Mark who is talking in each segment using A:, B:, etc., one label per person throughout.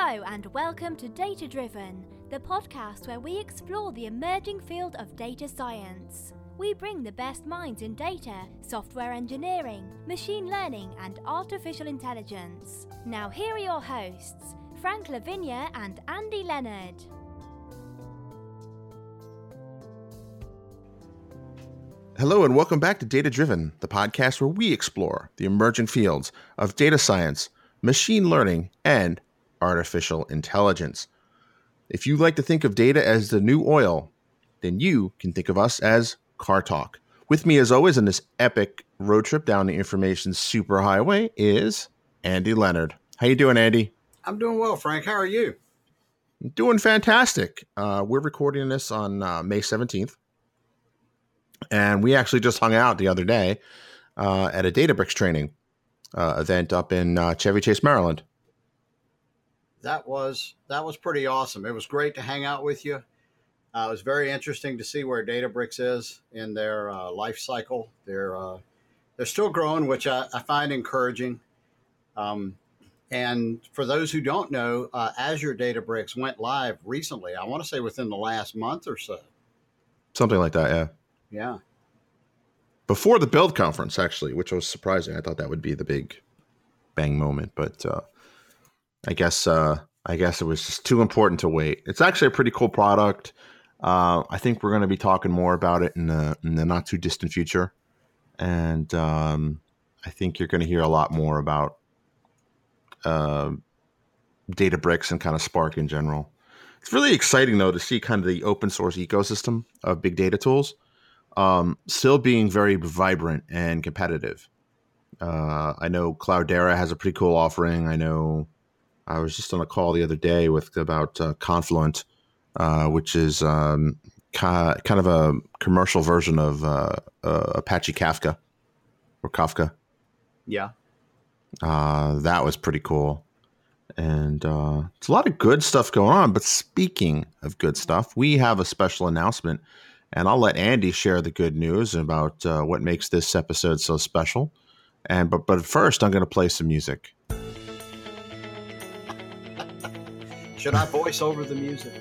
A: Hello, and welcome to Data Driven, the podcast where we explore the emerging field of data science. We bring the best minds in data, software engineering, machine learning, and artificial intelligence. Now, here are your hosts, Frank La Vigne and Andy Leonard.
B: Hello, and welcome back to Data Driven, the podcast where we explore the emerging fields of data science, machine learning, and artificial intelligence. If you like to think of data as the new oil, then you can think of us as Car Talk. With me, as always, in this epic road trip down the information superhighway is Andy Leonard. How you doing, Andy?
C: I'm doing well, Frank. How are you?
B: Doing fantastic. Uh, we're recording this on uh, May 17th. And we actually just hung out the other day uh, at a Databricks training uh, event up in uh, Chevy Chase, Maryland.
C: That was that was pretty awesome. It was great to hang out with you. Uh, it was very interesting to see where Databricks is in their uh, life cycle. They're uh, they're still growing, which I, I find encouraging. Um, and for those who don't know, uh, Azure Databricks went live recently. I want to say within the last month or so.
B: Something like that, yeah.
C: Yeah.
B: Before the build conference, actually, which was surprising. I thought that would be the big bang moment, but uh, I guess uh, I guess it was just too important to wait. It's actually a pretty cool product. Uh, I think we're going to be talking more about it in the in the not too distant future, and um, I think you're going to hear a lot more about uh, Databricks and kind of Spark in general. It's really exciting though to see kind of the open source ecosystem of big data tools um, still being very vibrant and competitive. Uh, I know Cloudera has a pretty cool offering. I know I was just on a call the other day with about uh, Confluent, uh, which is um, ca- kind of a commercial version of uh, uh, Apache Kafka or Kafka.
C: Yeah.
B: Uh, that was pretty cool. And it's a lot of good stuff going on. But speaking of good stuff, we have a special announcement and I'll let Andy share the good news about uh, what makes this episode so special. And but but first, I'm going to play some music.
C: Should I voice over the music?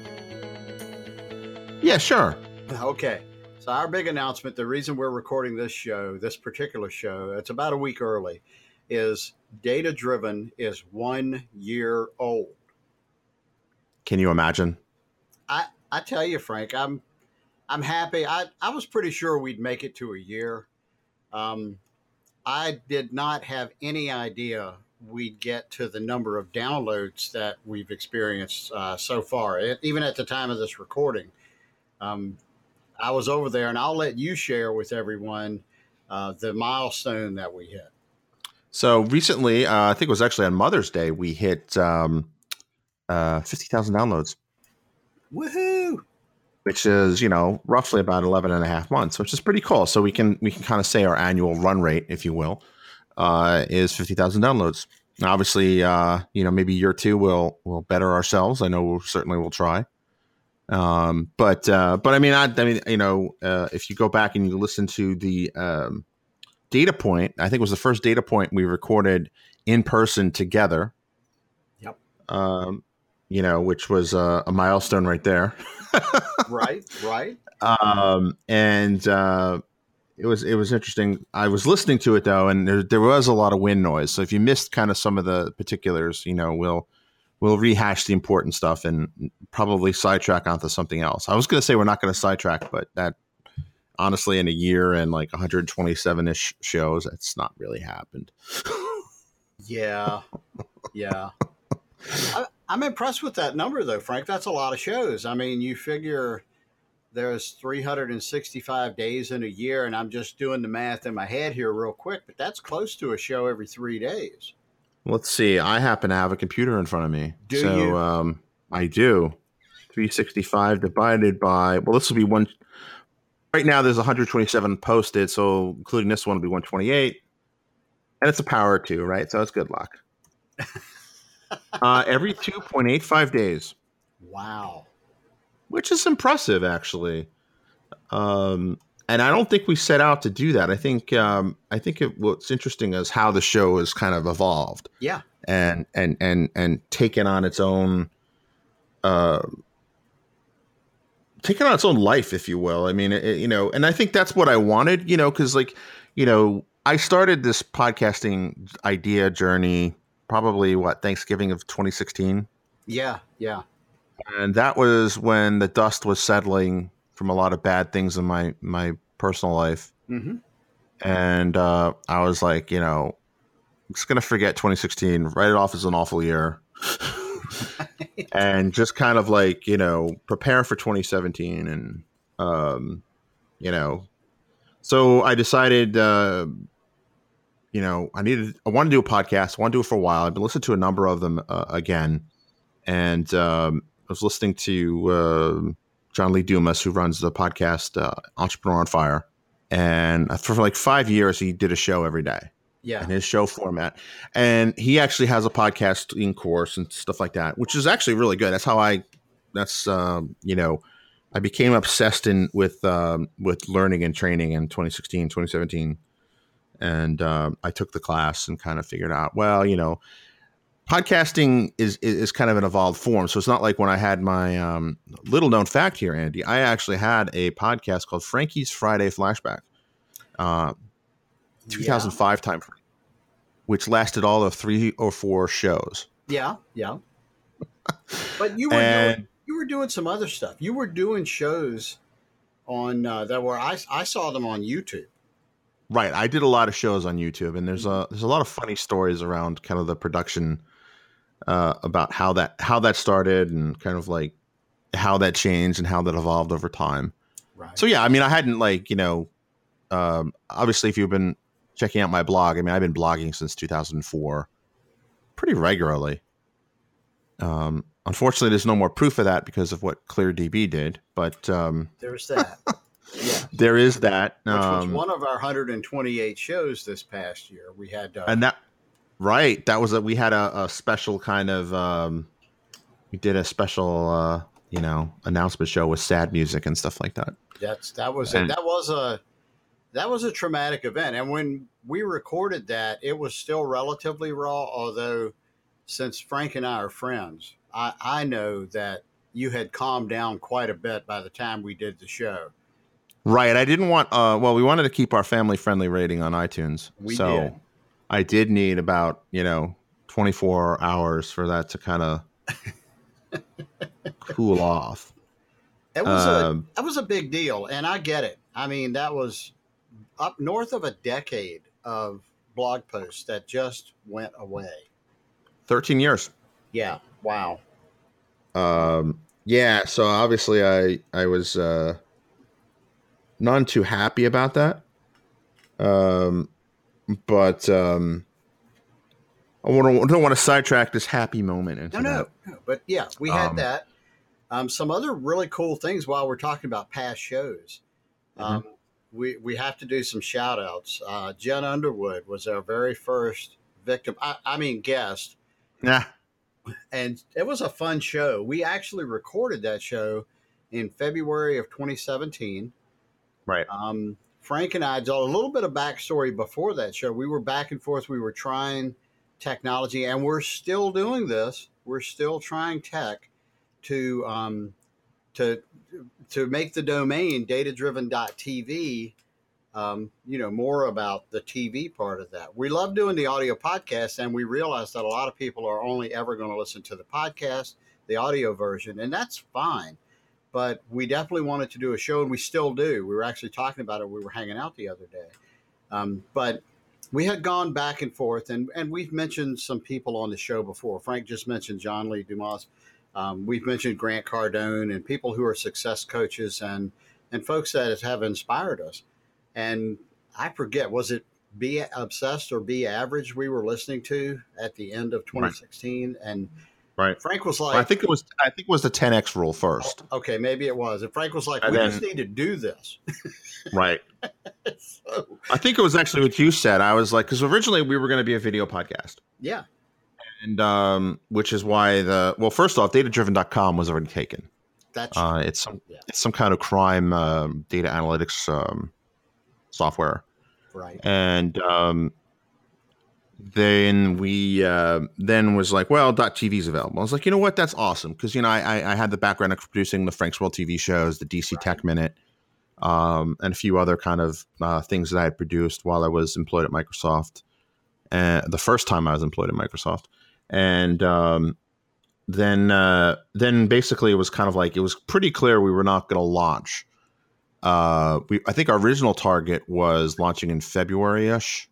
B: Yeah, sure.
C: Okay. So our big announcement, the reason we're recording this show, this particular show, it's about a week early, is Data Driven is one year old.
B: Can you imagine?
C: I I tell you, Frank, I'm I'm happy. I, I was pretty sure we'd make it to a year. Um, I did not have any idea we'd get to the number of downloads that we've experienced uh, so far, it, even at the time of this recording. Um, I was over there, and I'll let you share with everyone uh, the milestone that we hit.
B: So recently, uh, I think it was actually on Mother's Day, we hit um, uh, 50,000 downloads.
C: Woohoo!
B: which is you know roughly about 11 and a half months which is pretty cool so we can we can kind of say our annual run rate if you will uh, is 50000 downloads. Now, obviously uh, you know maybe year two we'll we'll better ourselves. I know we'll certainly will try. Um, but uh, but i mean I, I mean you know uh, if you go back and you listen to the um, data point i think it was the first data point we recorded in person together.
C: Yep.
B: Um, you know which was a milestone right there.
C: Right, right.
B: Um, and uh, it was it was interesting. I was listening to it though, and there, there was a lot of wind noise. So if you missed kind of some of the particulars, you know, we'll we'll rehash the important stuff and probably sidetrack onto something else. I was going to say we're not going to sidetrack, but that honestly, in a year and like 127 ish shows, it's not really happened.
C: yeah, yeah. I, I'm impressed with that number, though, Frank. That's a lot of shows. I mean, you figure there's 365 days in a year, and I'm just doing the math in my head here real quick, but that's close to a show every three days.
B: Let's see. I happen to have a computer in front of me.
C: Do
B: so,
C: you?
B: Um, I do. 365 divided by, well, this will be one. Right now, there's 127 posted, so including this one will be 128. And it's a power two, right? So it's good luck. uh, every 2.85 days.
C: Wow.
B: Which is impressive, actually. Um, and I don't think we set out to do that. I think um, I think it, what's interesting is how the show has kind of evolved.
C: Yeah.
B: and and and and taken on its own uh taken on its own life if you will i mean it, you know and i think that's what i wanted you know because like you know i started this podcasting idea journey probably what thanksgiving of 2016
C: Yeah, yeah.
B: And that was when the dust was settling from a lot of bad things in my my personal life
C: Mm-hmm.
B: and uh, I was like, you know, I'm just gonna forget 2016, write it off as an awful year, and just kind of like you know prepare for 2017, and um, you know, so I decided, uh, you know, I needed, I want to do a podcast, I want to do it for a while. I've been listening to a number of them uh, again, and um, was listening to uh, John Lee Dumas, who runs the podcast uh, Entrepreneur on Fire. And for like five years he did a show every day
C: Yeah.
B: in his show format. And he actually has a podcasting course and stuff like that which is actually really good. That's how i that's um, you know i became obsessed in with um, with learning and training in 2016 2017 and um, i took the class and kind of figured out well you know podcasting is, is is kind of an evolved form so it's not like when i had my um, little known fact here andy i actually had a podcast called frankie's friday flashback uh, 2005 time frame, which lasted all of three or four shows.
C: Yeah, yeah. But you were
B: And-
C: doing, you were doing some other stuff. You were doing shows on uh, that were I I saw them on YouTube.
B: Right, I did a lot of shows on YouTube, and there's a there's a lot of funny stories around kind of the production uh, about how that how that started and kind of like how that changed and how that evolved over time.
C: Right.
B: So yeah, I mean, I hadn't like you know, um, obviously if you've been checking out my blog, I mean, I've been blogging since 2004, pretty regularly. Um, unfortunately, there's no more proof of that because of what ClearDB did, but um,
C: There's that. yeah.
B: there is that.
C: Which was
B: Um,
C: one of our 128 shows this past year. We had uh,
B: and that right, that was a we had a, a special kind of um, we did a special uh, you know announcement show with sad music and stuff like that.
C: That's that was
B: And-
C: that was a that was a traumatic event, and when we recorded that, it was still relatively raw. Although, since Frank and I are friends, I, I know that you had calmed down quite a bit by the time we did the show.
B: Right. I didn't want uh well, we wanted to keep our family friendly rating on iTunes.
C: We
B: so
C: did.
B: I did need about, you know, 24 hours for that to kind of cool off.
C: It was a
B: Um,
C: that was a big deal, and I get it. I mean, that was up north of a decade of blog posts that just went away.
B: 13 years.
C: Yeah. Wow.
B: Um yeah, so obviously I I was uh none too happy about that. Um but um I want don't want to sidetrack this happy moment into
C: No, no, no. But yeah, we had
B: Um,
C: that. Um, some other really cool things while we're talking about past shows.
B: Mm-hmm.
C: Um, we, we have to do some shout outs. Uh, Jen Underwood was our very first victim, I, I mean, guest.
B: Yeah.
C: And it was a fun show. We actually recorded that show in February of 2017.
B: Right.
C: Um, Frank and I did a little bit of backstory before that show. We were back and forth. We were trying technology, and we're still doing this. We're still trying tech to um, to to make the domain datadriven.tv. Um, you know more about the TV part of that. We love doing the audio podcast, and we realize that a lot of people are only ever going to listen to the podcast, the audio version, and that's fine but we definitely wanted to do a show, and we still do. We were actually talking about it. We were hanging out the other day, um, but we had gone back and forth, and and we've mentioned some people on the show before. Frank just mentioned John Lee Dumas. Um, we've mentioned Grant Cardone and people who are success coaches and and folks that have inspired us. And I forget, was it Be Obsessed or Be Average we were listening to at the end of 2016? And
B: Right.
C: Frank was like,
B: I think it was I think it was the 10x rule first.
C: Okay, maybe it was. And Frank was like,
B: And
C: "We
B: then-
C: just need to do this."
B: Right.
C: so,
B: I think it was actually what you said. I was like, because originally we were going to be a video podcast,
C: yeah,
B: and um, which is why the well, first off, datadriven.com was already taken.
C: that's
B: Uh, it's some
C: Yeah.
B: it's some kind of crime um, data analytics um, software,
C: right.
B: and um, then we uh, then was like, well, .tv is available. I was like, you know what, that's awesome because you know I, I had the background of producing the Frank's World TV shows, the DC right. Tech Minute, um, and a few other kind of uh, things that I had produced while I was employed at Microsoft, and the first time I was employed at Microsoft, and um, then uh, then basically it was kind of like it was pretty clear we were not going to launch. Uh, we I think our original target was launching in February ish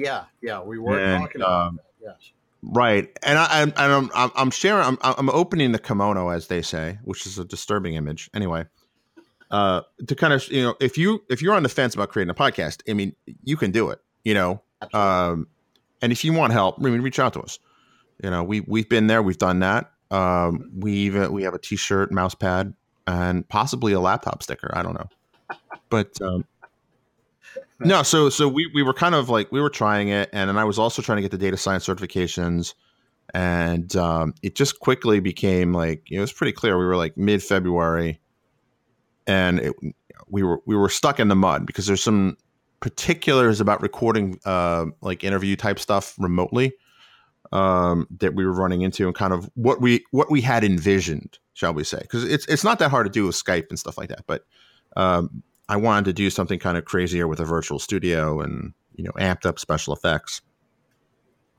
C: yeah, yeah, we were and, talking about um, that. Yes.
B: Right, and I, and I'm, I'm, I'm sharing. I'm, I'm opening the kimono, as they say, which is a disturbing image. Anyway, uh, to kind of you know, if you if you're on the fence about creating a podcast, I mean, you can do it. You know, um, and if you want help, I mean, reach out to us. You know, we we've been there, we've done that. Um, we even we have a T-shirt, mouse pad, and possibly a laptop sticker. I don't know, but um, no, so so we we were kind of like we were trying it, and then I was also trying to get the data science certifications, and um, it just quickly became like it was pretty clear we were like mid February, and it, we were we were stuck in the mud because there's some particulars about recording uh, like interview type stuff remotely um, that we were running into, and kind of what we what we had envisioned, shall we say? Because it's it's not that hard to do with Skype and stuff like that, but um, I wanted to do something kind of crazier with a virtual studio and you know amped up special effects.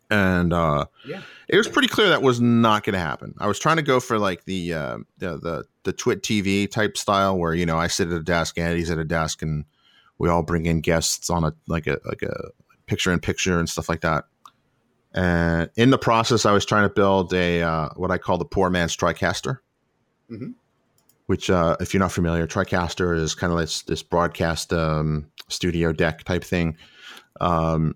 B: And uh, yeah. it was pretty clear that was not going to happen. I was trying to go for like the, uh, the the the Twit TV type style, where you know I sit at a desk, Andy's at a desk, and we all bring in guests on a like a like a picture in picture and stuff like that. And in the process, I was trying to build a uh, what I call the poor man's TriCaster. Mm-hmm which, uh, if you're not familiar, TriCaster is kind of this, this broadcast um, studio deck type thing um,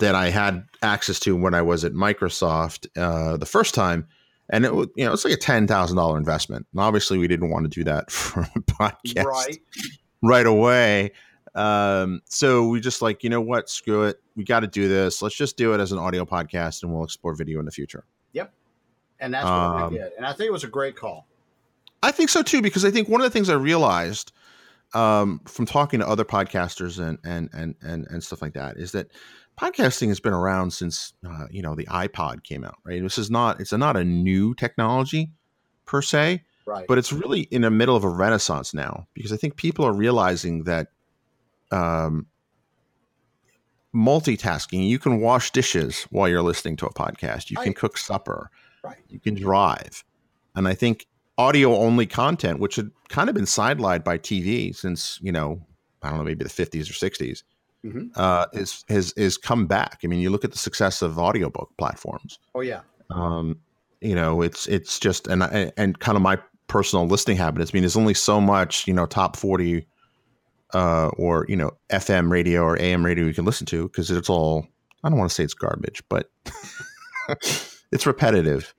B: that I had access to when I was at Microsoft uh, the first time. And it was, you know, it's like a ten thousand dollar investment. And obviously, we didn't want to do that for a podcast right, right away. Um, so we just like, you know what, screw it. We got to do this. Let's just do it as an audio podcast, and we'll explore video in the future.
C: Yep, and that's what um, we did. And I think it was a great call.
B: I think so too, because I think one of the things I realized um, from talking to other podcasters and, and and and and stuff like that is that podcasting has been around since uh, you know the iPod came out. Right, this is not it's a, not a new technology per se,
C: right?
B: But it's really in the middle of a renaissance now because I think people are realizing that um, multitasking. You can wash dishes while you're listening to a podcast. You can cook supper.
C: Right.
B: You can drive, and I think audio only content, which had kind of been sidelined by TV since you know I don't know maybe the fifties or 60s mm-hmm. uh, is has is come back. I mean, you look at the success of audiobook platforms.
C: Oh yeah.
B: Um, you know, it's it's just and and kind of my personal listening habits. I mean, there's only so much you know top forty uh, or you know FM radio or AM radio you can listen to because it's all I don't want to say it's garbage, but it's repetitive.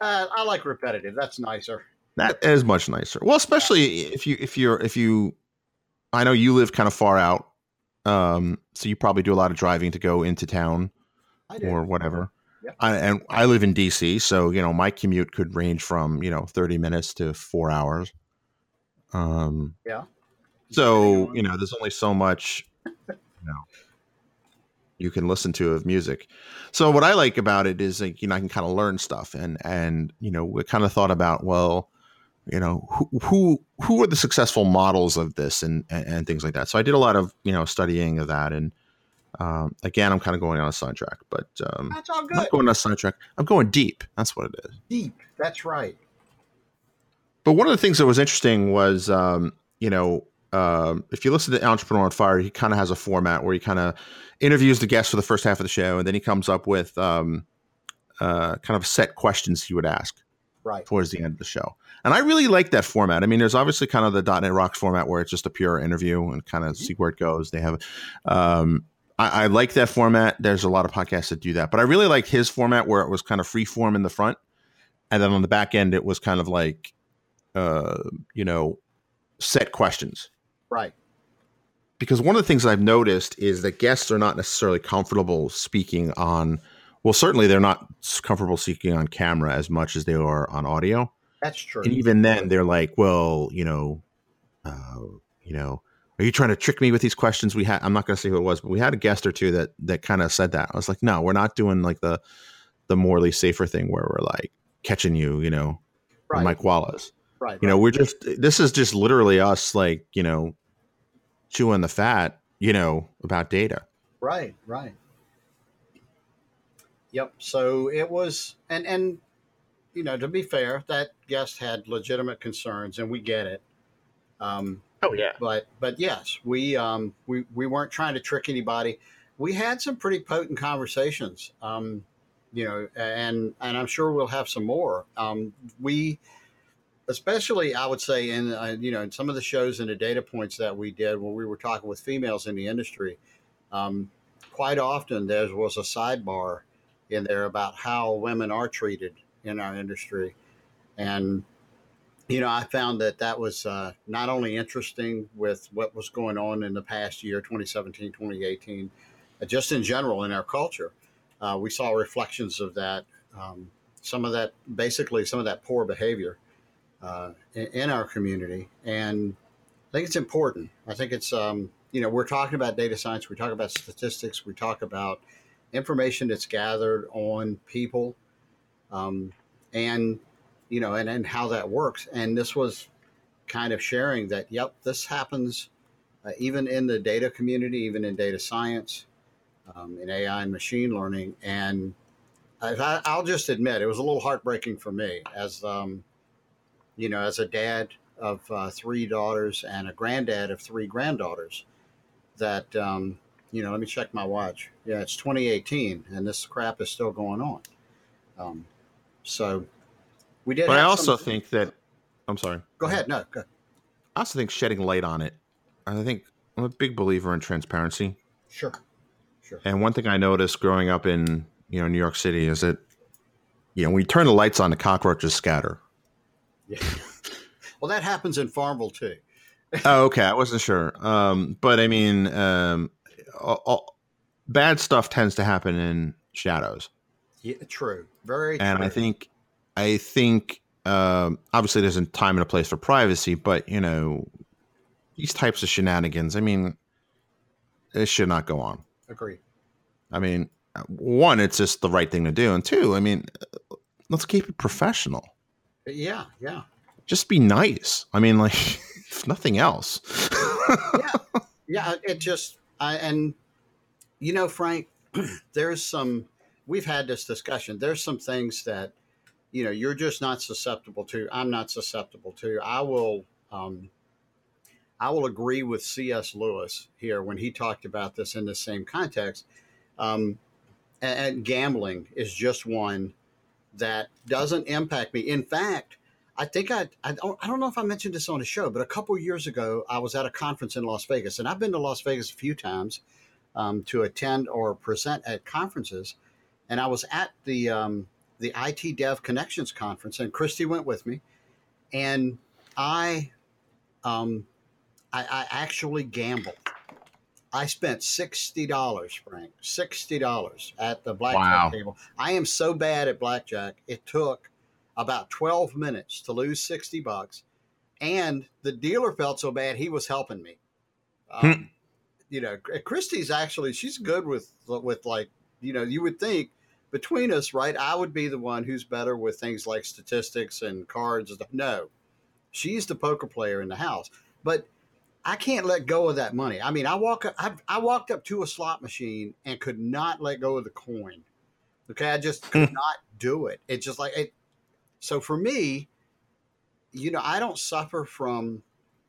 C: Uh, I like repetitive. That's nicer.
B: That is much nicer. Well, especially if you if you're if you I know you live kind of far out. Um, so you probably do a lot of driving to go into town or whatever.
C: Yep.
B: I, and I live in DC, so you know my commute could range from you know thirty minutes to four hours. Um,
C: yeah.
B: So you know, there's only so much you know you can listen to of music. So what I like about it is like you know I can kind of learn stuff and and you know we kind of thought about well you know who who who are the successful models of this and, and, and things like that. So i did a lot of you know studying of that. And um, again i'm kind of going on a sidetrack but um,
C: that's all good.
B: i'm not going on a sidetrack. I'm going deep. That's what it is.
C: Deep. That's right.
B: But one of the things that was interesting was um, you know um, if you listen to entrepreneur on fire he kind of has a format where he kind of interviews the guests for the first half of the show and then he comes up with um, uh, kind of set questions he would ask
C: right.
B: towards the end of the show and I really like that format. I mean, there's obviously kind of the .NET Rocks format where it's just a pure interview and kind of mm-hmm. see where it goes. They have, um, I, I, like that format. There's a lot of podcasts that do that, but I really like his format where it was kind of free form in the front, and then on the back end it was kind of like, uh, you know, set questions.
C: Right.
B: Because one of the things I've noticed is that guests are not necessarily comfortable speaking on. Well, certainly they're not comfortable speaking on camera as much as they are on audio.
C: That's true.
B: And even then, they're like, well, you know, uh, you know, are you trying to trick me with these questions? We had, I'm not going to say who it was, but we had a guest or two that, that kind of said that. I was like, no, we're not doing like the, the Morley Safer thing where we're like catching you, you know,
C: Right.
B: Mike Wallace.
C: Right.
B: You know, we're just, this is just literally us like, you know, chewing the fat, you know, about data.
C: Right, right. Yep. So it was, and and you know, to be fair, that guest had legitimate concerns, and we get it. Um,
B: Oh yeah.
C: but but yes, we um, we we weren't trying to trick anybody. We had some pretty potent conversations. Um, you know, and and I'm sure we'll have some more. Um, we, especially, I would say, in uh, you know, in some of the shows and the data points that we did when we were talking with females in the industry, um, quite often there was a sidebar in there about how women are treated in our industry, and you know, I found that that was uh, not only interesting with what was going on in the past year, 2017, 2018, uh, just in general in our culture. Uh, we saw reflections of that, um, some of that, basically, some of that poor behavior uh, in, in our community. And I think it's important. I think it's, um, you know, we're talking about data science, we talk about statistics, we talk about information that's gathered on people. Um, and you know, and, and how that works. And this was kind of sharing that, yep, this happens uh, even in the data community, even in data science, um, in AI and machine learning. And I, I'll just admit, it was a little heartbreaking for me as, um, you know, as a dad of uh, three daughters and a granddad of three granddaughters that, um, you know, let me check my watch. Yeah, it's 2018 and this crap is still going on. Um, so, we did.
B: But I also
C: some-
B: think that, I'm sorry.
C: Go ahead. No, go.
B: I also think shedding light on it. I think I'm a big believer in transparency.
C: Sure. Sure.
B: And one thing I noticed growing up in you know New York City is that you know when you turn the lights on, the cockroaches scatter.
C: Yeah. well, that happens in Farmville too.
B: oh, okay. I wasn't sure. Um, but I mean, um, all, all, bad stuff tends to happen in shadows,
C: Yeah, true. Very.
B: and
C: true.
B: I think, I think, um, obviously there's a time and a place for privacy, but you know, these types of shenanigans. I mean, it should not go on.
C: agree.
B: I mean, one, it's just the right thing to do, and two, I mean, let's keep it professional.
C: Yeah. Yeah.
B: Just be nice. I mean, like, if nothing else.
C: Yeah. It just. I and you know, Frank, there's some. We've had this discussion. There's some things that you know you're just not susceptible to. I'm not susceptible to. I will. Um, I will agree with C.S. Lewis here when he talked about this in the same context. Um, and, and gambling is just one that doesn't impact me. In fact, I think I, I don't, I don't know if I mentioned this on the show, but a couple years ago, I was at a conference in Las Vegas, and I've been to Las Vegas a few times um, to attend or present at conferences. And I was at the um, the IT Dev Connections conference, and Christy went with me, and I um, I, I actually gambled. I spent sixty dollars, Frank. Sixty dollars at the blackjack
B: Wow.
C: table. I am so bad at blackjack. It took about twelve minutes to lose sixty bucks, and the dealer felt so bad he was helping me. Um, You know, Christy's actually she's good with with like you know you would think between us, right? I would be the one who's better with things like statistics and cards. No, she's the poker player in the house, but I can't let go of that money. I mean, I walk up, I, I walked up to a slot machine and could not let go of the coin. Okay, I just could hmm. not do it. It's just like it. So for me, you know, I don't suffer from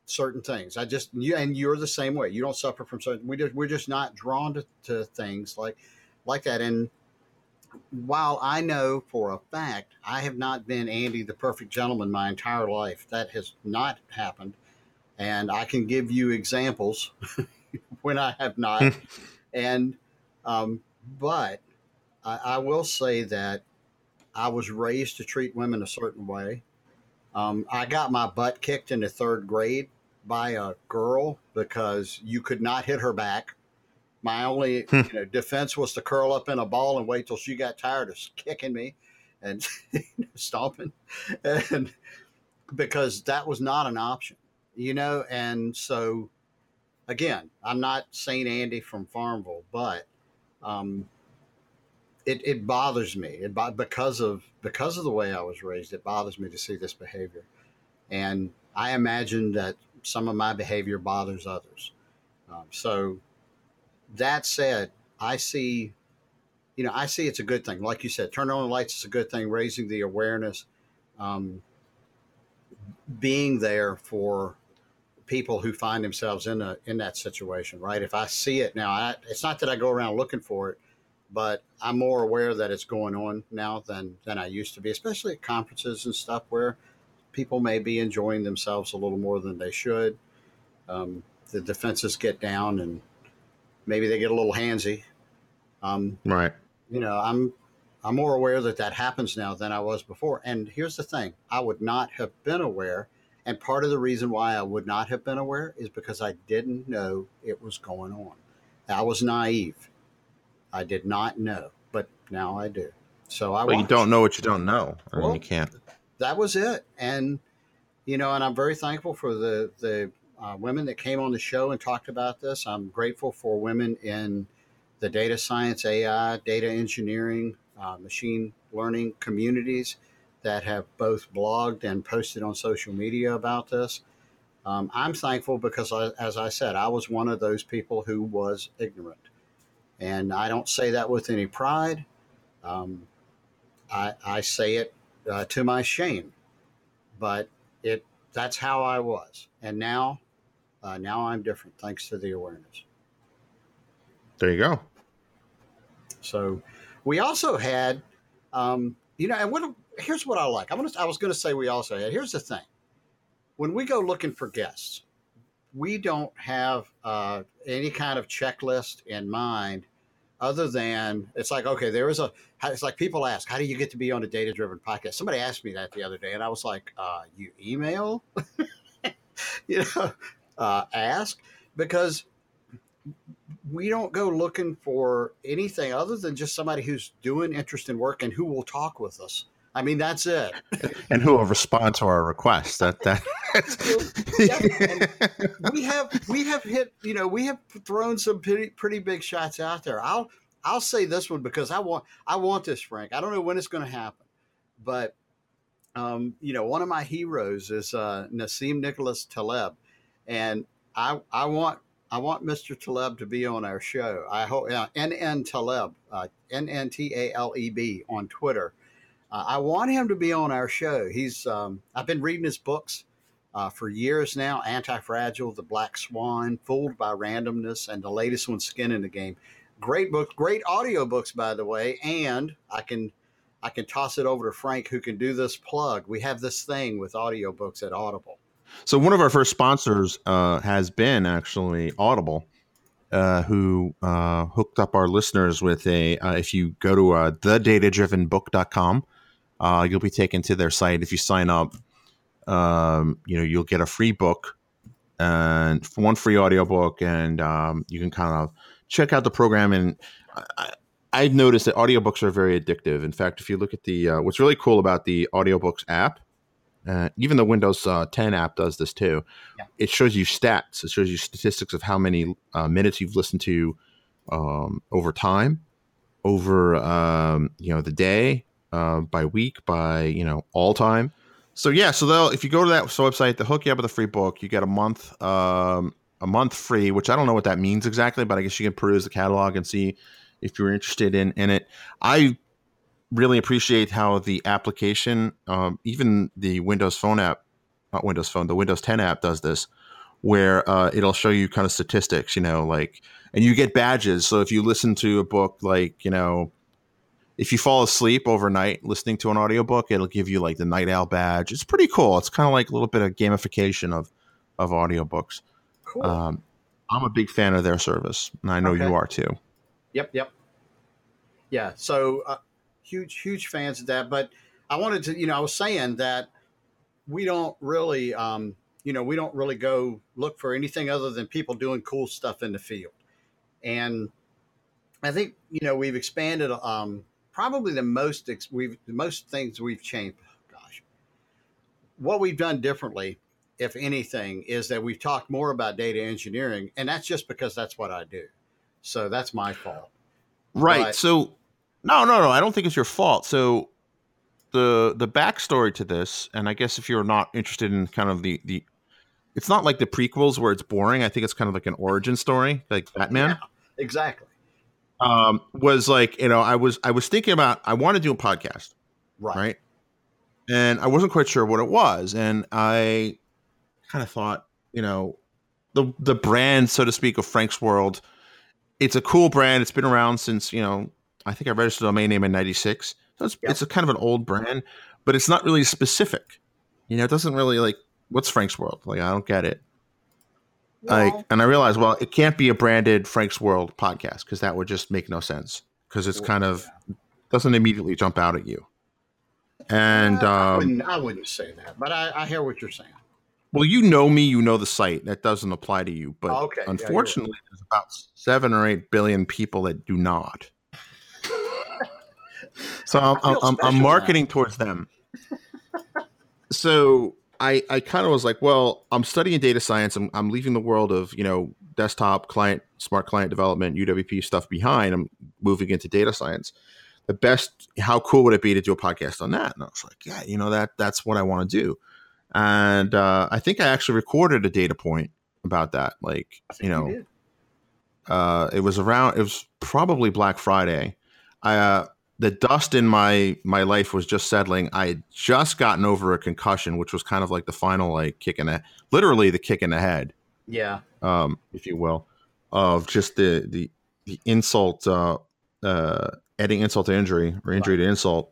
C: certain things. I just you and you're the same way. You don't suffer from certain. We just we're just not drawn to, to things like like that. And while I know for a fact I have not been Andy the perfect gentleman my entire life, that has not happened. And I can give you examples when I have not. and, um, but I, I will say that I was raised to treat women a certain way. Um, I got my butt kicked in the third grade by a girl because you could not hit her back. My only
B: Hmm.
C: you know, defense was to curl up in a ball and wait till she got tired of kicking me and stomping, and because that was not an option, you know. And so, again, I'm not Saint Andy from Farmville, but um, it, it bothers me it, because of because of the way I was raised. It bothers me to see this behavior, and I imagine that some of my behavior bothers others. Um, so that said, I see, you know, I see it's a good thing. Like you said, turn on the lights is a good thing. Raising the awareness, um, being there for people who find themselves in a in that situation. Right? If I see it now, I, it's not that I go around looking for it, but I'm more aware that it's going on now than than I used to be, especially at conferences and stuff where people may be enjoying themselves a little more than they should. Um, the defenses get down and maybe they get a little handsy. Um,
B: right.
C: You know, I'm I'm more aware that that happens now than I was before. And here's the thing: I would not have been aware, and part of the reason why I would not have been aware is because I didn't know it was going on. I was naive. I did not know, but now I do. So I.
B: But watched. you don't know what you don't know. I well, mean, you can't.
C: That was it, and you know, and I'm very thankful for the the uh, women that came on the show and talked about this. I'm grateful for women in the data science, AI, data engineering, uh, machine learning communities that have both blogged and posted on social media about this. Um, I'm thankful because, I, as I said, I was one of those people who was ignorant. And I don't say that with any pride. Um, I, I, say it uh, to my shame, but it that's how I was. And now uh, now I'm different thanks to the awareness.
B: There you go.
C: So we also had, um, you know, and what here's what I like. I, want to, I was going to say we also had. Here's the thing: when we go looking for guests, we don't have uh, any kind of checklist in mind other than it's like okay there is a it's like people ask how do you get to be on a data driven podcast somebody asked me that the other day and i was like uh, you email you know uh, ask because we don't go looking for anything other than just somebody who's doing interesting work and who will talk with us. I mean, that's it.
B: and who will respond to our requests. That that
C: yeah, we have we have hit. You know, we have thrown some pretty pretty big shots out there. I'll I'll say this one because I want I want this, Frank. I don't know when it's going to happen, but um, you know, one of my heroes is uh, Nassim Nicholas Taleb and I I want I want Mr. Taleb to be on our show. I hope uh, NN Taleb, uh, N N T A L E B on Twitter. Uh, I want him to be on our show. He's um, I've been reading his books uh, for years now. Anti-fragile, The Black Swan, Fooled by Randomness, and the latest one, Skin in the Game. Great books, great audio books, by the way. And I can I can toss it over to Frank, who can do this plug. We have this thing with audiobooks at Audible.
B: So one of our first sponsors uh, has been actually Audible, uh, who uh, hooked up our listeners with a. Uh, if you go to uh, thedatadrivenbook.com, uh, you'll be taken to their site. If you sign up, um, you know you'll get a free book and one free audiobook, and um, you can kind of check out the program. And I, I've noticed that audiobooks are very addictive. In fact, if you look at the uh, what's really cool about the audiobooks app uh, even the Windows uh, 10 app does this too. Yeah. It shows you stats. It shows you statistics of how many uh, minutes you've listened to um, over time, over um, you know the day, uh, by week, by you know all time. So yeah, so they'll if you go to that website, they'll hook you up with a free book. You get a month, um, a month free, which I don't know what that means exactly, but I guess you can peruse the catalog and see if you're interested in in it. I really appreciate how the application, um, even the Windows Phone app, not Windows Phone, the Windows 10 app does this, where uh, it'll show you kind of statistics, you know, like, and you get badges. So if you listen to a book, like, you know, if you fall asleep overnight listening to an audiobook, it'll give you like the night owl badge. It's pretty cool. It's kind of like a little bit of gamification of, of audiobooks. Cool. Um, I'm a big fan of their service, and I know okay. you are too.
C: Yep, yep. Yeah. So uh, huge, huge fans of that. But I wanted to, you know, I was saying that we don't really, um, you know, we don't really go look for anything other than people doing cool stuff in the field. And I think, you know, we've expanded, um, probably the most, we've, the most things we've changed. Gosh, what we've done differently if anything, is that we've talked more about data engineering, and that's just because that's what I do. So that's my fault.
B: Right.
C: But-
B: so no, no, no. I don't think it's your fault. So the the backstory to this, and I guess if you're not interested in kind of the the, it's not like the prequels where it's boring. I think it's kind of like an origin story, like Batman.
C: Yeah, Exactly.
B: Um, was like you know I was I was thinking about I want to do a podcast,
C: Right.
B: right? And I wasn't quite sure what it was, and I kind of thought, you know, the the brand, so to speak, of Frank's World. It's a cool brand. It's been around since you know. I think I registered a domain name in '96, so it's
C: Yep.
B: it's a kind of an old brand, but it's not really specific. You know, it doesn't really like what's Frank's World. Like I don't get it. Like, and I realized, well, it can't be a branded Frank's World podcast because that would just make no sense because it's kind of doesn't immediately jump out at you. And
C: uh, I,
B: um,
C: wouldn't, I wouldn't say that, but I, I hear what you're saying.
B: well, you know me, you know the site. That doesn't apply to you. But
C: Oh, okay. Yeah, right.
B: unfortunately, there's about seven or eight billion people that do not. So I'm, I'm, I'm
C: special now.
B: marketing towards them. so I, I kind of was like, well, I'm studying data science. I'm, I'm leaving the world of, you know, desktop client, smart client development, UWP stuff behind. I'm moving into data science. The best, how cool would it be to do a podcast on that? And I was like, yeah, you know, that that's what I want to do. And uh, I think I actually recorded a data point about that. Like, you know,
C: did.
B: uh, it was around, it was probably Black Friday. I, uh, the dust in my my life was just settling. I had just gotten over a concussion, which was kind of like the final like kick in the literally the kick in the head,
C: Yeah.
B: um, if you will, of just the the the insult, uh, uh, adding insult to injury or injury to insult,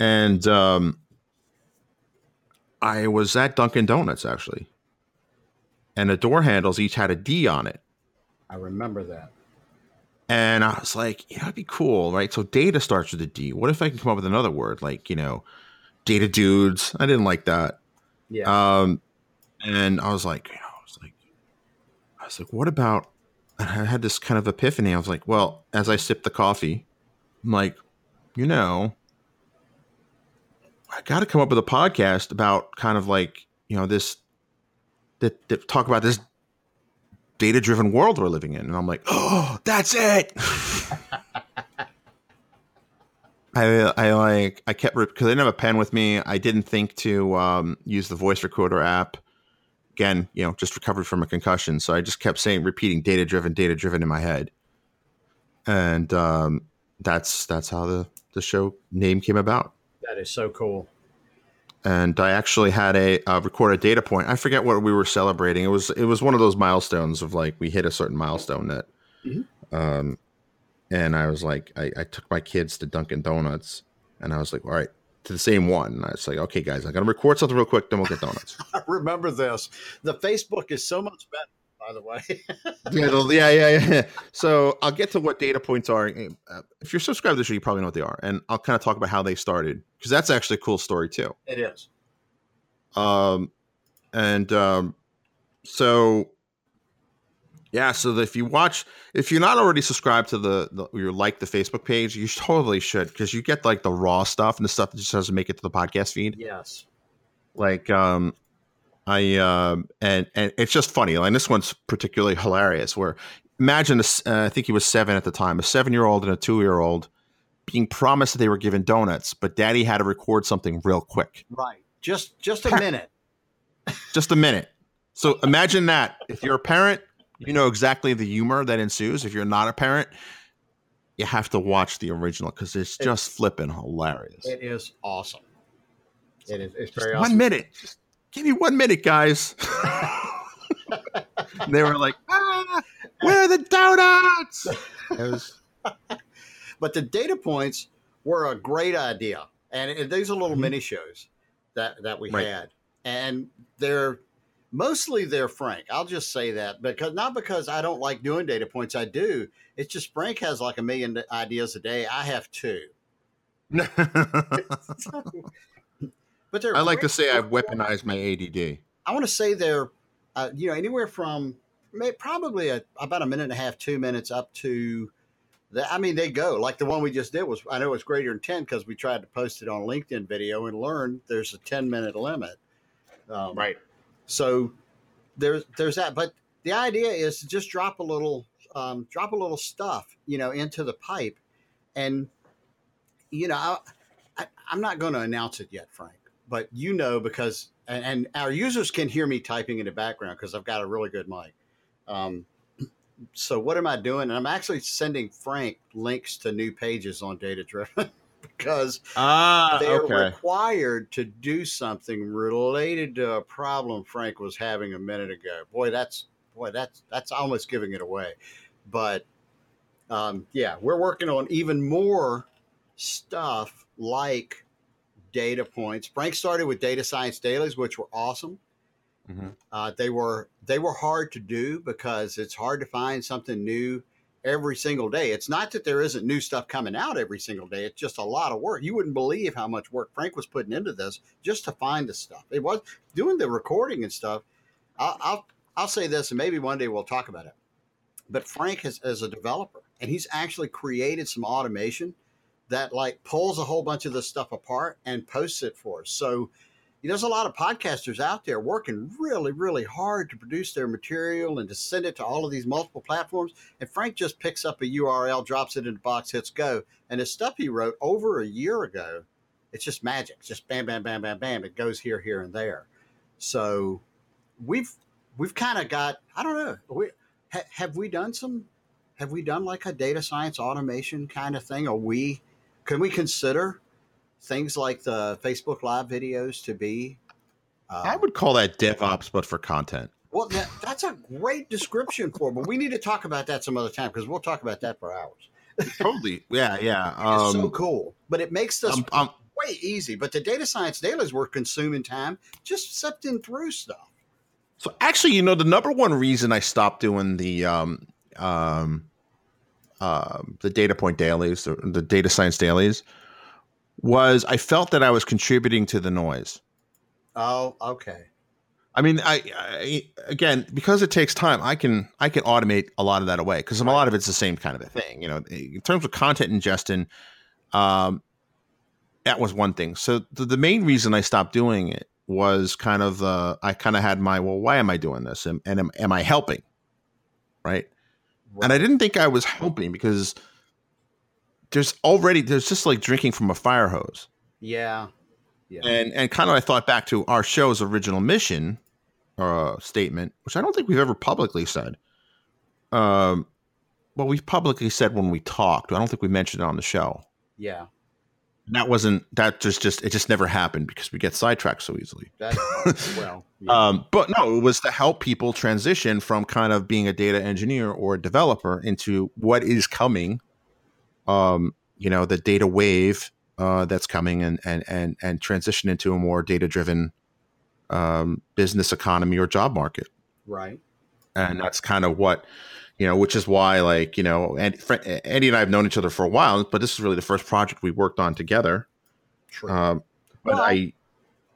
B: and um, I was at Dunkin' Donuts actually, and the door handles each had a D on it.
C: I remember that.
B: And I was like, you know, that'd be cool, right? So data starts with a D. What if I can come up with another word like, you know, data dudes? I didn't like that.
C: Yeah.
B: Um, and I was like, you know, I was like, I was like, what about? And I had this kind of epiphany. I was like, well, as I sipped the coffee, I'm like, you know, I got to come up with a podcast about kind of like, you know, this that, that talk about this data driven world we're living in. And I'm like, oh, that's it. I, I like I kept because I didn't have a pen with me. I didn't think to um, use the voice recorder app. Again, you know, just recovered from a concussion, so I just kept saying, repeating, data driven, data driven in my head, and um, that's that's how the the show name came about.
C: that is so cool.
B: And I actually had a uh, recorded data point. I forget what we were celebrating. It was it was one of those milestones of like we hit a certain milestone that,
C: Mhm.
B: um, and I was like, I, I took my kids to Dunkin' Donuts, and I was like, all right, to the same one. And I was like, okay, guys, I got to record something real quick, then we'll get donuts.
C: I remember this. The Facebook is so much better, by the way.
B: yeah, the- yeah, yeah, yeah. So I'll get to what data points are. Uh, If you're subscribed to the show, you probably know what they are, and I'll kind of talk about how they started because that's actually a cool story too.
C: it is.
B: Um, and um, so yeah, so if you watch, if you're not already subscribed to the, the or you like the Facebook page, you totally should because you get like the raw stuff and the stuff that just doesn't make it to the podcast feed.
C: Yes.
B: Like, um, I um, and and it's just funny. Like this one's particularly hilarious. Where imagine, a s uh, I think he was seven at the time, a seven year old and a two year old being promised that they were given donuts, but daddy had to record something real quick.
C: Right. Just just a minute.
B: just a minute. So imagine that. If you're a parent, you know exactly the humor that ensues. If you're not a parent, you have to watch the original because it's just flipping hilarious.
C: It is awesome. It is. It's very
B: one minute. Just give me one minute, guys. they were like, ah, where are the donuts? Was,
C: But the data points were a great idea, and it, these are little
B: Mhm.
C: mini shows that that we
B: Right.
C: had, and they're mostly they're Frank. I'll just say that because not because I don't like doing data points. I do. It's just Frank has like a million ideas a day. I have two. But they're
B: I like to say I've weaponized my ADD.
C: I want to say they're, uh, you know, anywhere from may, probably a, about a minute and a half, two minutes up to the, I mean, they go like the one we just did was, I know it's greater than 10 because we tried to post it on LinkedIn video and learned there's a 10 minute limit. Um,
B: Right.
C: So there's there's that, but the idea is to just drop a little um, drop a little stuff, you know, into the pipe, and you know, I, I, I'm not going to announce it yet, Frank, but you know because and, and our users can hear me typing in the background because I've got a really good mic. Um, so what am I doing? And I'm actually sending Frank links to new pages on Data Driven because
B: Ah,
C: they're
B: okay.
C: required to do something related to a problem Frank was having a minute ago. Boy, that's boy, that's that's almost giving it away. But um, yeah, we're working on even more stuff like data points. Frank started with data science dailies, which were awesome.
B: Mhm.
C: Uh, they were they were hard to do because it's hard to find something new every single day. It's not that there isn't new stuff coming out every single day. It's just a lot of work. You wouldn't believe how much work Frank was putting into this just to find the stuff. It was doing the recording and stuff. I'll I'll, I'll say this, and maybe one day we'll talk about it. But Frank is, is a developer, and he's actually created some automation that like pulls a whole bunch of this stuff apart and posts it for us. So you know, there's a lot of podcasters out there working really, really hard to produce their material and to send it to all of these multiple platforms. And Frank just picks up a URL, drops it in the box, hits go. And the stuff he wrote over a year ago, it's just magic. It's just bam, bam, bam, bam, bam. It goes here, here, and there. So we've we've kind of got I don't know. We ha, have we done some have we done like a data science automation kind of thing? Are we can we consider things like the Facebook Live videos to be? Uh,
B: I would call that DevOps, but for content.
C: well, that, that's a great description for, it, but we need to talk about that some other time because we'll talk about that for hours.
B: Totally. Yeah, yeah.
C: It's so
B: Um,
C: cool, but it makes this
B: I'm- I'm-
C: way easy. But the data science dailies were consuming time just sifting through stuff.
B: So actually, you know, the number one reason I stopped doing the um, um, um, the data point dailies, the, the data science dailies, was I felt that I was contributing to the noise.
C: Oh, okay.
B: I mean, I, I again because it takes time, I can I can automate a lot of that away because a lot of it's the same kind of a thing. You know, in terms of content ingestion, um, that was one thing. So the, the main reason I stopped doing it was kind of uh, I kind of had my well, why am I doing this, and, and am, am I helping, right? And I didn't think I was helping because there's already there's just like drinking from a fire hose
C: Yeah. Yeah.
B: and and kind of I thought back to our show's original mission uh, statement, which I don't think we've ever publicly said. Um, well, we've publicly said when we talked. I don't think we mentioned it on the show.
C: yeah.
B: And that wasn't that just just it just never happened because we get sidetracked so easily.
C: That, well, yeah.
B: Um, but no, it was to help people transition from kind of being a data engineer or a developer into what is coming. Um, you know, the data wave uh, that's coming and and and and transition into a more data driven um, business economy or job market,
C: right.
B: and that's kind of what you know, which is why like you know, and Andy and I have known each other for a while, but this is really the first project we worked on together.
C: True.
B: Um, but
C: Well,
B: I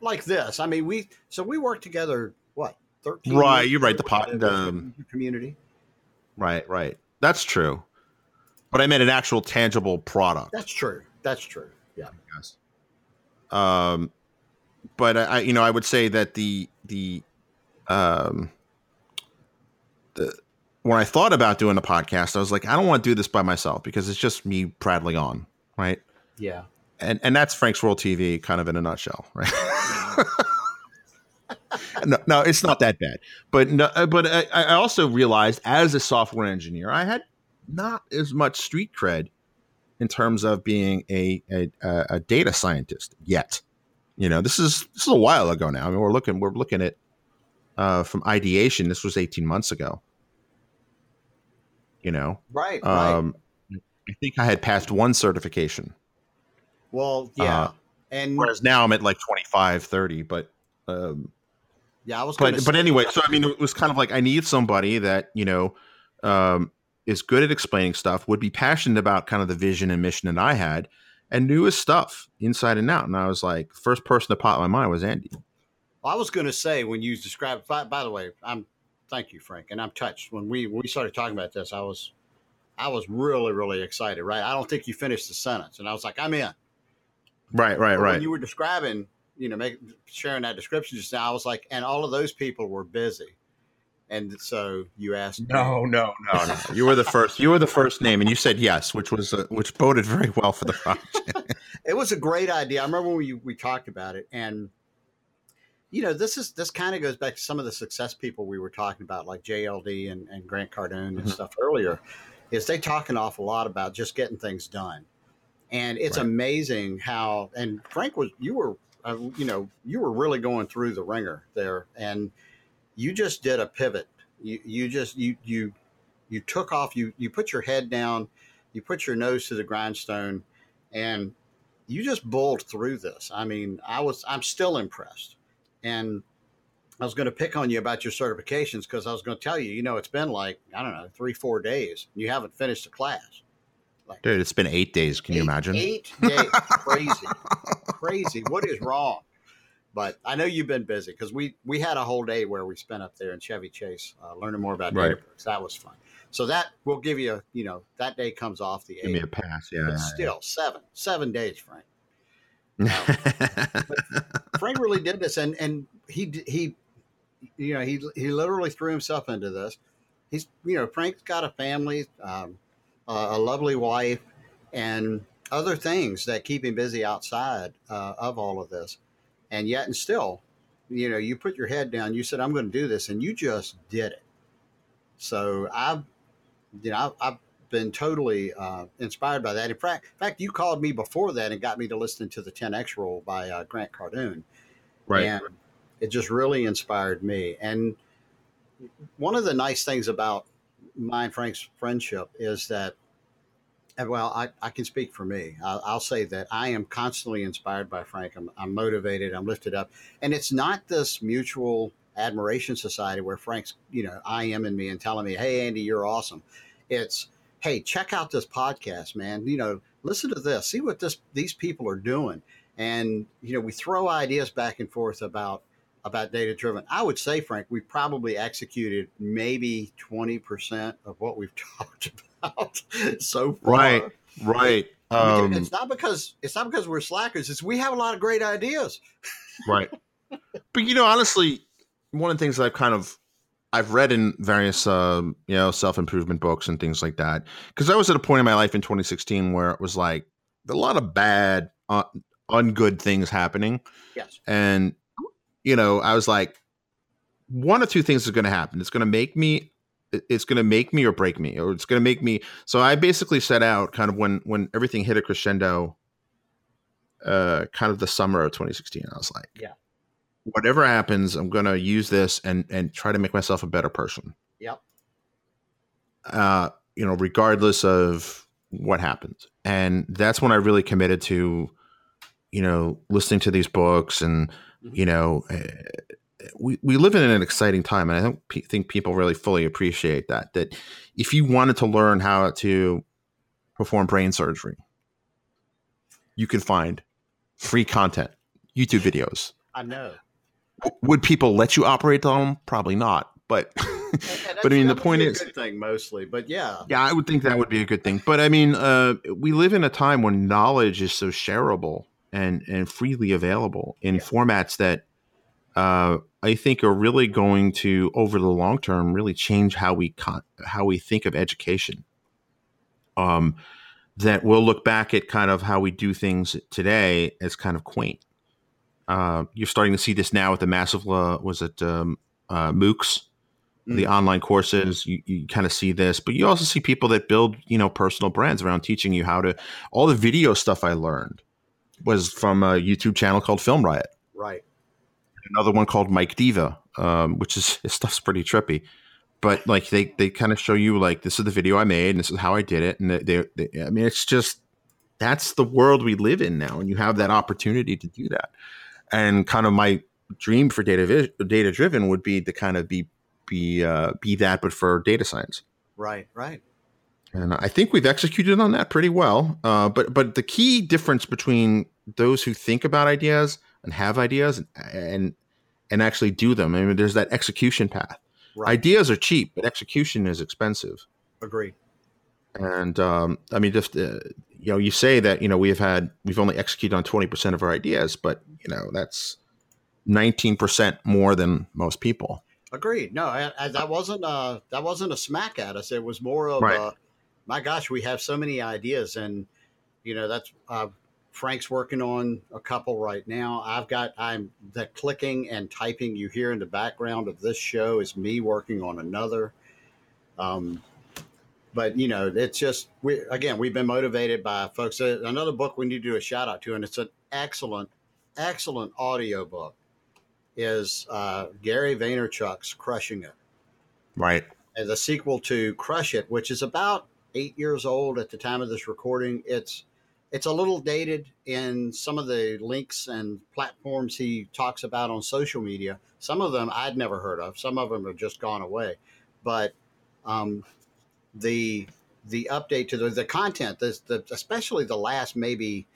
C: like this. I mean, we so we worked together. What thirteen?
B: Right,
C: years
B: you're right, the pot-
C: the
B: um,
C: community.
B: Right, right. That's true. But I meant an actual tangible product.
C: That's true. That's true. Yeah.
B: Yes. Um, but I, I, you know, I would say that the the um the when I thought about doing a podcast, I was like, I don't want to do this by myself because it's just me prattling on, right?
C: Yeah.
B: And and that's Frank's World TV, kind of in a nutshell, right? no, no, it's not that bad. But no, uh, but I, I also realized as a software engineer, I had not as much street cred in terms of being a a, a a data scientist yet. You know, this is this is a while ago now. I mean, we're looking we're looking at uh, from ideation. This was eighteen months ago. You know,
C: Right. right.
B: um, I think I had passed one certification,
C: Well, yeah.
B: uh,
C: and
B: whereas now I'm at like 25, 30. But um,
C: yeah, I was.
B: but but anyway, so I mean, it was kind of like I need somebody that you know um, is good at explaining stuff, would be passionate about kind of the vision and mission that I had, and knew his stuff inside and out. And I was like, first person to pop my mind was Andy.
C: I was going to say when you described. By, by the way, I'm. Thank you, Frank, and I'm touched when we when we started talking about this. I was, I was really really excited. Right, I don't think you finished the sentence, and I was like, I'm in.
B: Right, right,
C: But
B: right.
C: When you were describing, you know, make sharing that description just now, I was like, and all of those people were busy. And so you asked.
B: No, no, no, no. you were the first. You were the first name, and you said yes, which was uh, which boded very well for the project.
C: it was a great idea. I remember when we we talked about it, and you know, this is this kind of goes back to some of the success people we were talking about, like JLD and, and Grant Cardone and mm-hmm. stuff earlier. Is they talk an awful lot about just getting things done, and it's right. amazing how. And Frank was you were, uh, you know, you were really going through the wringer there, and you just did a pivot. You you just you you you took off. You you put your head down. You put your nose to the grindstone, and you just bowled through this. I mean, I was I'm still impressed. And I was going to pick on you about your certifications because I was going to tell you, you know, it's been like I don't know three four days. and You haven't finished a class.
B: Like, Dude, it's been eight days. Can eight, you imagine?
C: Eight days. Crazy. Crazy. What is wrong? But I know you've been busy because we we had a whole day where we spent up there in Chevy Chase uh, learning more about right. Databricks. That was fun. So that will give you, a, you know, that day comes off the.
B: Give me a pass, yeah.
C: But
B: yeah,
C: still, yeah. seven seven days, Frank. Frank really did this, and and he he, you know, he he literally threw himself into this. He's you know, Frank's got a family, um, a lovely wife, and other things that keep him busy outside uh, of all of this and yet and still you know you put your head down you said i'm going to do this and you just did it so i've you know i've, I've been totally uh, inspired by that in fact, in fact you called me before that and got me to listen to the 10x rule by uh, grant cardone
B: right
C: and it just really inspired me and one of the nice things about my and frank's friendship is that well, I, I can speak for me. I'll, I'll, say that I am constantly inspired by Frank. I'm, I'm motivated. I'm lifted up. And it's not this mutual admiration society where Frank's, you know, I am in me and telling me, hey, Andy, you're awesome. It's, hey, check out this podcast, man. You know, listen to this. See what this these people are doing. And, you know, we throw ideas back and forth about about data driven. I would say, Frank, we probably executed maybe 20% of what we've talked about so far.
B: Right, right.
C: Um, it's not because it's not because we're slackers. It's we have a lot of great ideas.
B: right. But you know, honestly, one of the things that I've kind of I've read in various um, you know self improvement books and things like that because I was at a point in my life in 2016 where it was like a lot of bad, uh, ungood things happening.
C: Yes.
B: And you know, I was like, one or two things is going to happen. It's going to make me it's going to make me or break me or it's going to make me so i basically set out kind of when when everything hit a crescendo uh kind of the summer of 2016 i was like
C: yeah
B: whatever happens i'm going to use this and and try to make myself a better person
C: yep
B: uh you know regardless of what happens and that's when i really committed to you know listening to these books and mm-hmm. you know eh, we, we live in an exciting time, and I don't pe- think people really fully appreciate that. That if you wanted to learn how to perform brain surgery, you can find free content, YouTube videos.
C: I know.
B: Would people let you operate them? Probably not. But but I mean, the point is,
C: good thing mostly. But yeah,
B: yeah, I would think that would be a good thing. But I mean, uh, we live in a time when knowledge is so shareable and and freely available in yeah. formats that uh, I think are really going to, over the long term, really change how we con- how we think of education. Um, that we'll look back at kind of how we do things today as kind of quaint. Uh, you're starting to see this now with the massive, uh, was it um, uh, MOOCs, mm. the online courses. You, you kind of see this, but you also see people that build, you know, personal brands around teaching you how to. All the video stuff I learned was from a YouTube channel called Film Riot.
C: Right
B: another one called Mike Diva, um, which is his stuff's pretty trippy. But like they they kind of show you like this is the video I made and this is how I did it, and they, they, they I mean it's just that's the world we live in now, and you have that opportunity to do that. And kind of my dream for data data driven would be to kind of be be uh, be that, but for data science.
C: Right, right.
B: And I think we've executed on that pretty well. Uh, but but the key difference between those who think about ideas and have ideas and and, and actually do them. I mean, there's that execution path. Right. Ideas are cheap, but execution is expensive.
C: Agree.
B: And um, I mean, just uh, you know, you say that you know we've had we've only executed on twenty percent of our ideas, but you know that's nineteen percent more than most people.
C: Agreed. No, I, I, that wasn't uh that wasn't a smack at us. It was more of
B: Right.
C: uh, my gosh, we have so many ideas, and you know that's uh, Frank's working on a couple right now. I've got I'm the clicking and typing you hear in the background of this show is me working on another. Um, but you know, it's just we again we've been motivated by folks. Another book we need to do a shout out to, and it's an excellent, excellent audio book. Is uh, Gary Vaynerchuk's "Crushing It."
B: Right.
C: as a sequel to Crush It, which is about eight years old at the time of this recording. It's it's a little dated in some of the links and platforms he talks about on social media. Some of them I'd never heard of. Some of them have just gone away. But um, the the update to the, the content, the, the, especially the last maybe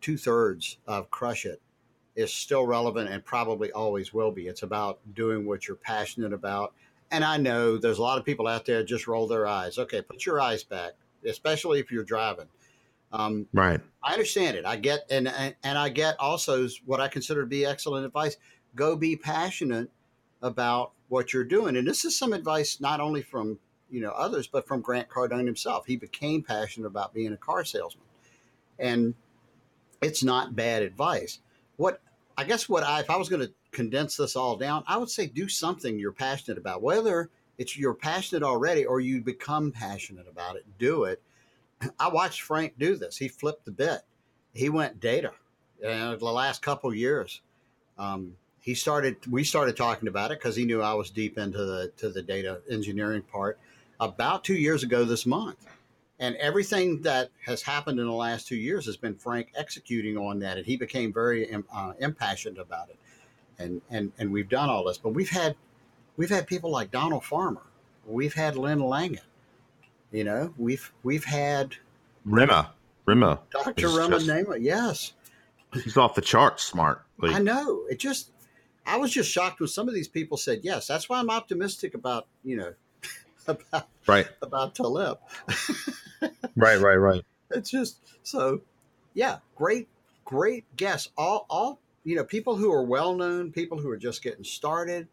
C: two thirds of Crush It, is still relevant and probably always will be. It's about doing what you're passionate about. And I know there's a lot of people out there just roll their eyes. Okay, put your eyes back, especially if you're driving. Um,
B: Right.
C: I understand it. I get and and, and I get also what I consider to be excellent advice. Go be passionate about what you're doing. And this is some advice not only from you know others, but from Grant Cardone himself. He became passionate about being a car salesman, and it's not bad advice. What I guess what I if I was going to condense this all down, I would say do something you're passionate about, whether it's you're passionate already or you become passionate about it. Do it. I watched Frank do this. He flipped the bit. He went data. Uh, the last couple years, um, he started. We started talking about it because he knew I was deep into the to the data engineering part. About two years ago this month, and everything that has happened in the last two years has been Frank executing on that, and he became very uh, impassioned about it. And and and we've done all this, but we've had we've had people like Donald Farmer, we've had Lynn Langit, you know, we've we've had
B: Rimma. Rimma.
C: Dr.
B: Just-
C: Nehme. Yes,
B: He's off the charts smart. Like,
C: I know. It just, I was just shocked when some of these people said yes. That's why I'm optimistic about, you know, about,
B: right.
C: about Talib.
B: Right. Right. Right.
C: It's just so, yeah, great, great guess. All, all, you know, people who are well known, people who are just getting started,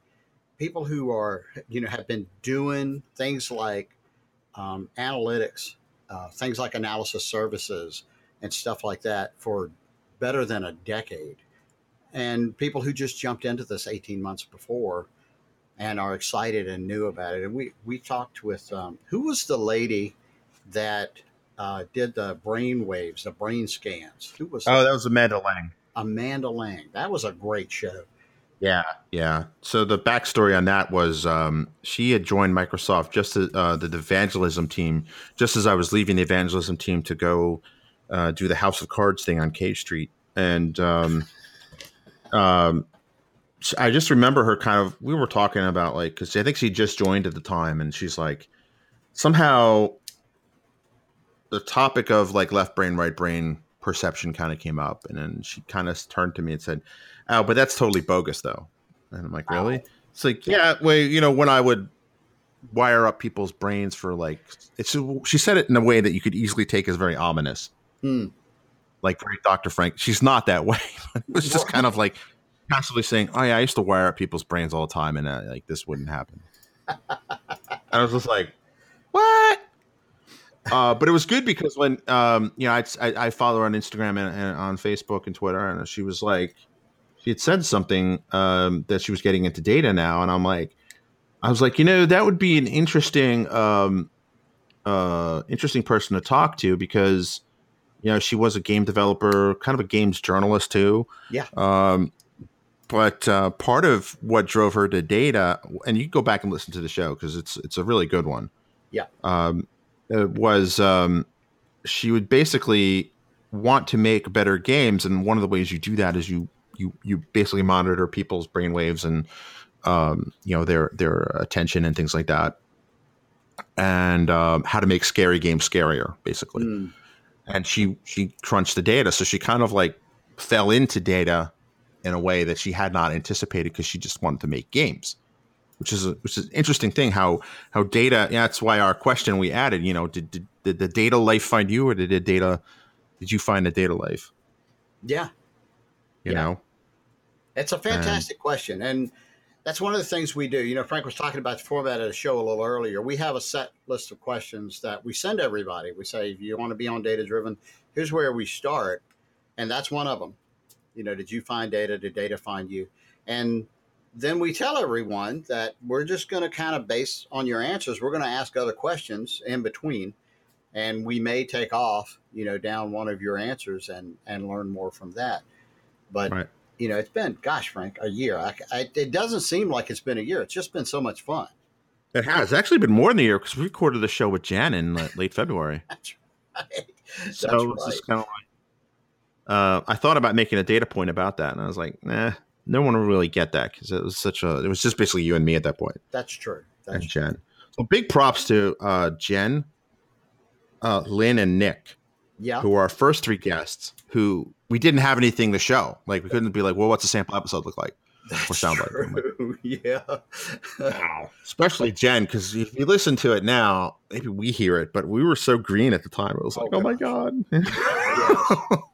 C: people who are, you know, have been doing things like um, analytics, uh, things like analysis services and stuff like that for better than a decade. And people who just jumped into this 18 months before and are excited and new about it. And we, we talked with, um, who was the lady that uh, did the brain waves, the brain scans? Who was
B: Oh, that was Amanda Lange.
C: Amanda Lange? That was a great show.
B: Yeah, yeah. So the backstory on that was um, she had joined Microsoft just as, uh, the evangelism team, just as I was leaving the evangelism team to go uh, do the House of Cards thing on Cave Street, and um, um, s- I just remember her kind of. We were talking about like because I think she just joined at the time, and she's like somehow the topic of like left brain, right brain perception kind of came up, and then she kind of turned to me and said. Oh, but that's totally bogus, though. And I'm like, really? It's like, yeah, well, you know, when I would wire up people's brains for like, it's she said it in a way that you could easily take as very ominous,
C: Hmm.
B: like Dr. Frank. She's not that way. it was just kind of like constantly saying, oh yeah, I used to wire up people's brains all the time, and uh, like this wouldn't happen. and I was just like, what? Uh, but it was good because when um, you know I, I, I follow her on Instagram and, and on Facebook and Twitter, and she was like, she had said something um, that she was getting into data now, and I'm like, I was like, you know, that would be an interesting, um, uh, interesting person to talk to because, you know, she was a game developer, kind of a games journalist too.
C: Yeah.
B: Um, but uh, part of what drove her to data, and you can go back and listen to the show because it's it's a really good one.
C: Yeah.
B: Um, it was um, she would basically want to make better games, and one of the ways you do that is you you you basically monitor people's brainwaves and um, you know their their attention and things like that, and um, how to make scary games scarier, basically.
C: Hmm.
B: And she she crunched the data, so she kind of like fell into data in a way that she had not anticipated because she just wanted to make games, which is a, which is an interesting thing. How how data? Yeah, that's why our question we added. You know, did, did did the data life find you, or did the data did you find the data life?
C: Yeah,
B: You
C: Yeah.
B: know,
C: it's a fantastic question, and that's one of the things we do. You know, Frank was talking about the format of the show a little earlier. We have a set list of questions that we send everybody. We say, if you want to be on data driven, here's where we start, and that's one of them. You know, did you find data? Did data find you? And then we tell everyone that we're just going to kind of base on your answers. We're going to ask other questions in between, and we may take off, you know, down one of your answers and and learn more from that. But
B: Right.
C: you know, it's been, gosh, Frank, a year. I, I, it doesn't seem like it's been a year. It's just been so much fun.
B: it has It's actually been more than a year because we recorded the show with Jan in late February.
C: That's right. That's
B: So it's just kind of like, uh, I thought about making a data point about that, and I was like, nah, no one will really get that because it was such a. It was just basically you and me at that point,
C: That's true.
B: and
C: That's true.
B: Jen. So big props to uh, Jen, uh, Lynn, and Nick,
C: Yeah.
B: who are our first three guests. Who we didn't have anything to show. Like we couldn't be like, well, what's a sample episode look like?
C: That's
B: sound like
C: true. yeah.
B: Especially Jen, because if you listen to it now, maybe we hear it, but we were so green at the time. It was like,
C: Oh,
B: oh, my god.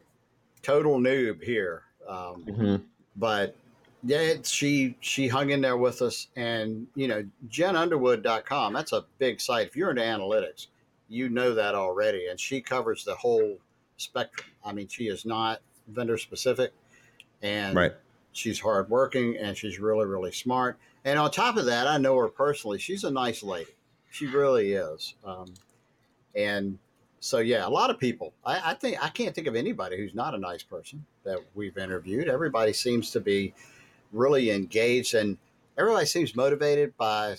C: Total noob here. Um,
B: Mhm.
C: but yeah, she she hung in there with us, and you know, JenUnderwood.com. That's a big site. If you're into analytics, you know that already, and she covers the whole spectrum. I mean, she is not vendor specific, and
B: Right.
C: she's hardworking, and she's really really smart. And on top of that, I know her personally. She's a nice lady. She really is. Um, and so yeah, a lot of people. I, I think I can't think of anybody who's not a nice person that we've interviewed. Everybody seems to be really engaged, and everybody seems motivated by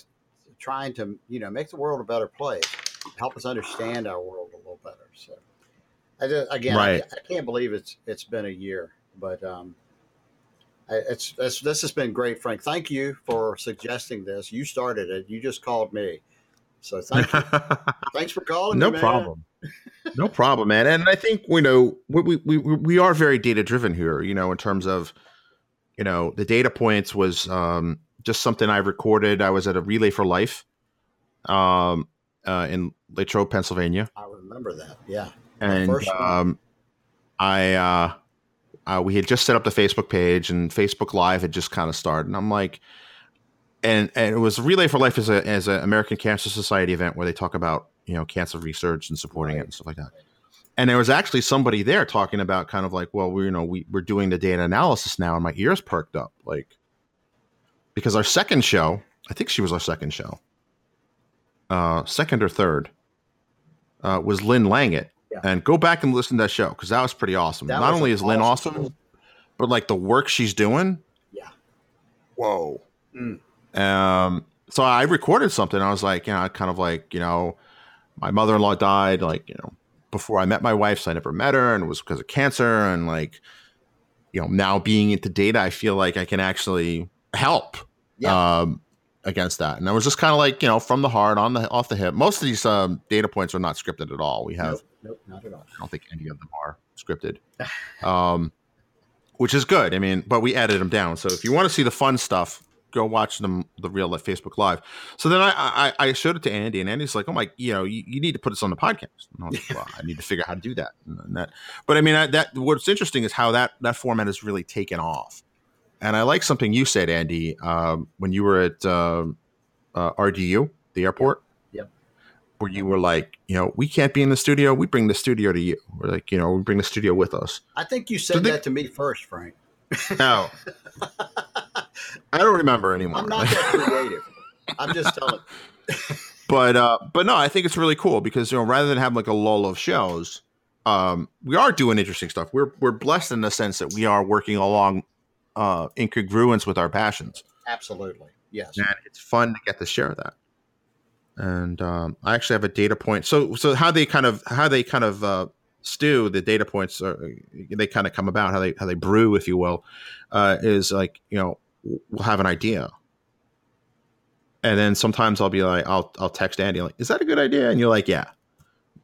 C: trying to you know make the world a better place, help us understand our world a little better. So I just, again,
B: Right.
C: I, I can't believe it's it's been a year, but um, it's, it's this has been great, Frank. Thank you for suggesting this. You started it. You just called me, so thank you. Thanks for calling.
B: no
C: me,
B: problem no problem man and i think you know we, we we are very data driven here you know in terms of you know the data points was um just something i recorded i was at a relay for life um uh in latrobe pennsylvania
C: I remember that. Yeah.
B: and um i uh uh, we had just set up the Facebook page and Facebook Live had just kind of started. And I'm like, and and it was Relay for Life as a as an American Cancer Society event where they talk about you know cancer research and supporting it and stuff like that. And there was actually somebody there talking about kind of like, well, we you know we we're doing the data analysis now, and my ears perked up like because our second show, I think she was our second show, uh, second or third, uh, was Lynn Langit.
C: Yeah.
B: And go back and listen to that show because that was pretty awesome.
C: That
B: Not only
C: an
B: is Lynn
C: awesome
B: awesome,
C: show.
B: but like the work she's doing.
C: Yeah.
B: Whoa.
C: Mm.
B: Um. So I recorded something. I was like, you know, kind of like, you know, my mother-in-law died, like, you know, before I met my wife, so I never met her, and it was because of cancer. And like, you know, now being into data, I feel like I can actually help
C: Yeah.
B: um, against that. And I was just kind of like, you know, from the heart, on the off the hip. Most of these um, data points are not scripted at all. We have
C: Nope, nope, not at all.
B: I don't think any of them are scripted, um, which is good. I mean, but we edited them down. So if you want to see the fun stuff, go watch them the real life Facebook Live. So then I, I I showed it to Andy, and Andy's like, "Oh my, you know, you, you need to put this on the podcast." And I, was like, well, I need to figure out how to do that. And that, but I mean, I, that what's interesting is how that that format has really taken off. And I like something you said, Andy, um, when you were at um uh, RDU, the airport
C: Yep.
B: where you were like, you know, we can't be in the studio. We bring the studio to you. We're like, you know, we bring the studio with us.
C: I think you said
B: Did they-
C: that to me first, Frank.
B: No, I don't remember anymore.
C: I'm not that creative. I'm just telling.
B: but uh, but no, I think it's really cool because you know, rather than have like a lull of shows, um, we are doing interesting stuff. We're we're blessed in the sense that we are working along uh, incongruence with our passions,
C: Absolutely. Yes.
B: and it's fun to get to share that. And um, I actually have a data point. So so how they kind of how they kind of uh, stew the data points are, they kind of come about how they how they brew, if you will, uh, is like you know we'll have an idea, and then sometimes I'll be like I'll I'll text Andy like is that a good idea, and you're like yeah.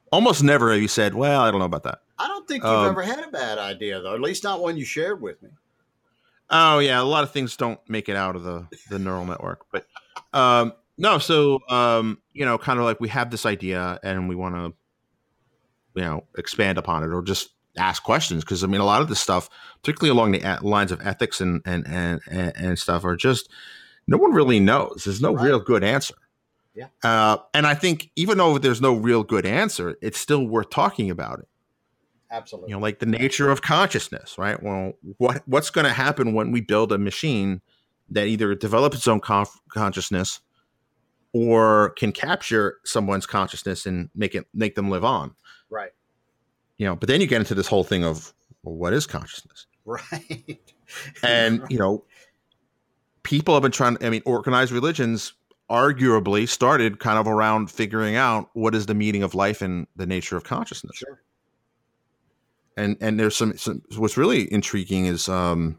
B: Almost never have you said well I don't know about that.
C: I don't think you've
B: Um,
C: ever had a bad idea, though. At least not one you shared with me.
B: Oh yeah, a lot of things don't make it out of the the neural network, but um, no. So um, you know, kind of like we have this idea and we want to, you know, expand upon it or just ask questions because I mean a lot of this stuff, particularly along the lines of ethics and and and and, stuff, are just no one really knows. There's no right. real good answer.
C: Yeah.
B: Uh, and I think even though there's no real good answer, it's still worth talking about it.
C: Absolutely.
B: You know, like the nature of consciousness, right? Well, what what's going to happen when we build a machine that either develops its own conf- consciousness or can capture someone's consciousness and make it make them live on?
C: Right.
B: You know, but then you get into this whole thing of well, what is consciousness?
C: Right.
B: and you know, people have been trying. I mean, organized religions arguably started kind of around figuring out what is the meaning of life and the nature of consciousness.
C: Sure.
B: And and there's some, some what's really intriguing is um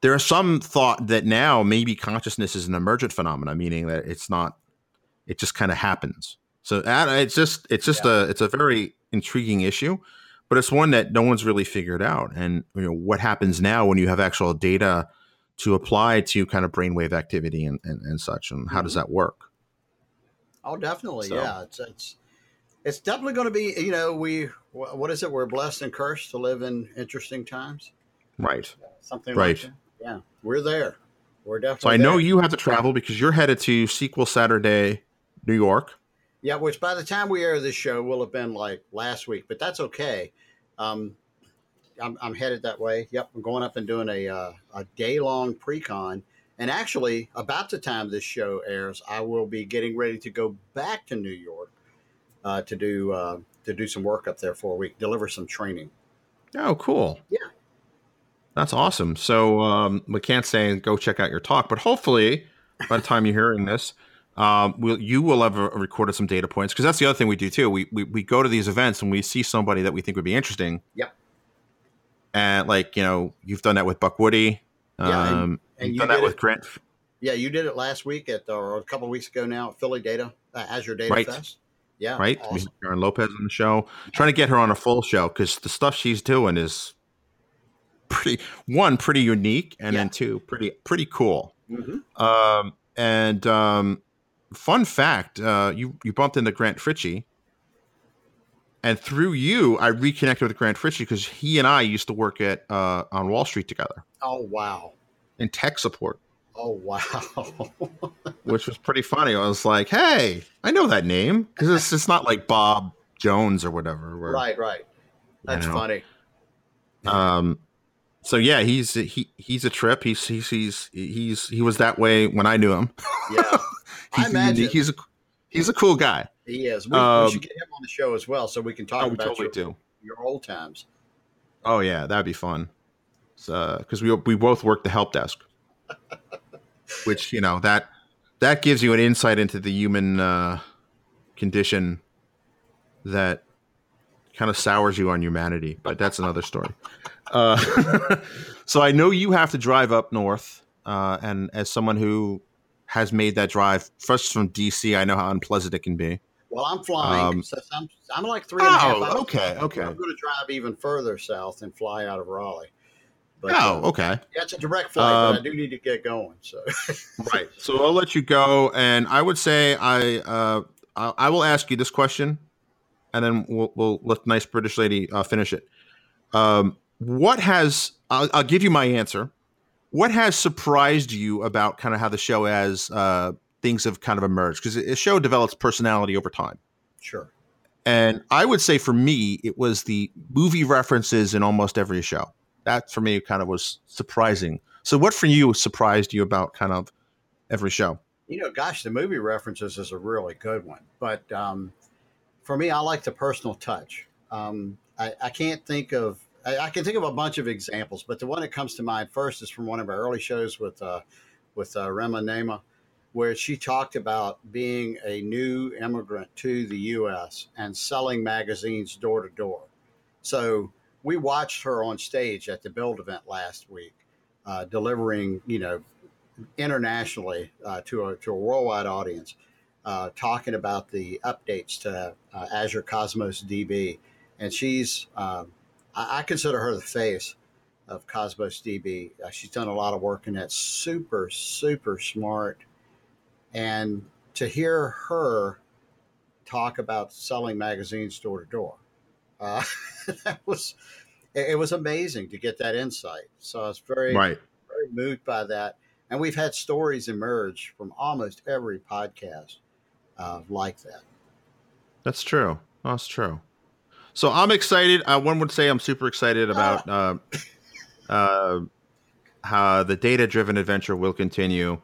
B: there are some thought that now maybe consciousness is an emergent phenomena, meaning that it's not it just kind of happens. So it's just it's just yeah. a it's a very intriguing issue, but it's one that no one's really figured out. And you know what happens now when you have actual data to apply to kind of brainwave activity and, and, and such and how does mm-hmm. that work
C: oh definitely so. yeah it's, it's it's definitely going to be you know we what is it we're blessed and cursed to live in interesting times
B: right
C: something right like yeah we're there we're definitely
B: so i
C: there.
B: know you have to travel because you're headed to SQL Saturday new york
C: yeah which by the time we air this show will have been like last week but that's okay um, I'm, I'm headed that way. Yep, I'm going up and doing a uh, a day long pre-con. And actually, about the time this show airs, I will be getting ready to go back to New York uh, to do uh, to do some work up there for a week, deliver some training.
B: Oh, cool!
C: Yeah,
B: that's awesome. So um, we can't say go check out your talk, but hopefully, by the time you're hearing this, um, we'll, you will have recorded some data points because that's the other thing we do too. We, we we go to these events and we see somebody that we think would be interesting.
C: Yep
B: and like you know you've done that with Buck Woody. Yeah, and, um, and you've done that with Grant.
C: Yeah, you did it last week at or a couple weeks ago now at Philly Data uh, Azure Data
B: right.
C: Fest. Yeah,
B: right. Awesome. Karen Lopez on the show, trying to get her on a full show because the stuff she's doing is pretty one pretty unique, and yeah. then two pretty pretty cool. Mm-hmm. Um, and um, fun fact, uh, you you bumped into Grant Fritchey and through you, I reconnected with Grant Fritchey because he and I used to work at uh, on Wall Street together.
C: Oh wow!
B: In tech support.
C: Oh wow!
B: Which was pretty funny. I was like, "Hey, I know that name because it's it's not like Bob Jones or whatever."
C: Where, right, right. That's you know. funny.
B: Um, so yeah, he's he he's a trip. He's he's he's he's he was that way when I knew him.
C: Yeah,
B: I
C: imagine
B: he's a he's a cool guy.
C: He is. We, um, we, should get him on the show as well, so we can talk
B: oh,
C: about
B: totally
C: your, your, old times.
B: Oh yeah, that'd be fun. Because we we both work the help desk, which you know that that gives you an insight into the human uh, condition that kind of sours you on humanity. But that's another story. Uh, so I know you have to drive up north, uh, and as someone who has made that drive first from DC, I know how unpleasant it can be.
C: Well, I'm flying. Um, so I'm, I'm like three and a half
B: oh, hours. Okay, okay.
C: I'm going to drive even further south and fly out of Raleigh.
B: But, oh, uh, okay.
C: Yeah, it's a direct flight, um, but I do need to get going. So
B: right. So I'll let you go, and I would say I uh, I will ask you this question, and then we'll, we'll let the nice British lady uh, finish it. Um, what has I'll, I'll, give you my answer. What has surprised you about kind of how the show has uh, things have kind of emerged because a show develops personality over time.
C: Sure.
B: And I would say for me, it was the movie references in almost every show. That for me kind of was surprising. So, what for you surprised you about kind of every show?
C: You know, gosh, the movie references is a really good one. But um, for me, I like the personal touch. Um, I, I, can't think of, I, I, can think of a bunch of examples, but the one that comes to mind first is from one of our early shows with uh, with uh, Rimma Nehme where she talked about being a new immigrant to the U.S. and selling magazines door to door. So we watched her on stage at the Build event last week, uh, delivering, you know, internationally uh, to a to a worldwide audience, uh, talking about the updates to uh, Azure Cosmos DB, and she's um, I, I, consider her the face of Cosmos DB. Uh, she's done a lot of work in that super super smart and to hear her talk about selling magazines door to door, Uh, that was it, it was amazing to get that insight. So I was very
B: Right.
C: very moved by that. And we've had stories emerge from almost every podcast uh, like that.
B: That's true. That's true. So I'm excited. Uh, one would say I'm super excited about uh, uh, how the data driven adventure will continue.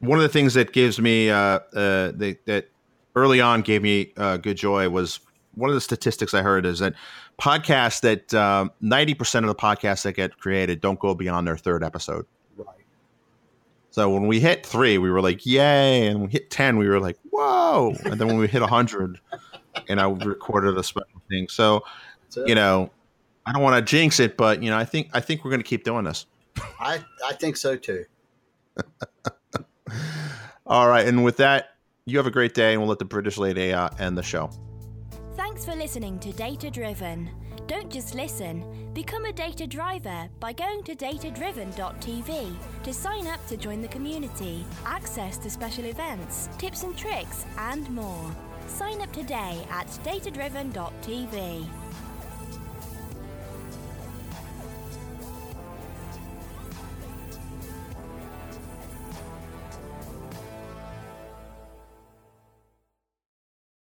B: One of the things that gives me uh, uh, the, that early on gave me uh, good joy was one of the statistics I heard is that podcasts that um, 90% of the podcasts that get created don't go beyond their third episode.
C: Right.
B: So when we hit three, we were like, yay. And when we hit 10, we were like, whoa. And then when we hit 100, and I recorded a special thing. So, you know, I don't want to jinx it, but, you know, I think, I think we're going to keep doing this.
C: I, I think so too.
B: All right. And with that, you have a great day, and we'll let the British lady uh, end the show.
A: Thanks for listening to Data Driven. Don't just listen, become a data driver by going to datadriven.tv to sign up to join the community, access to special events, tips and tricks, and more. Sign up today at datadriven.tv.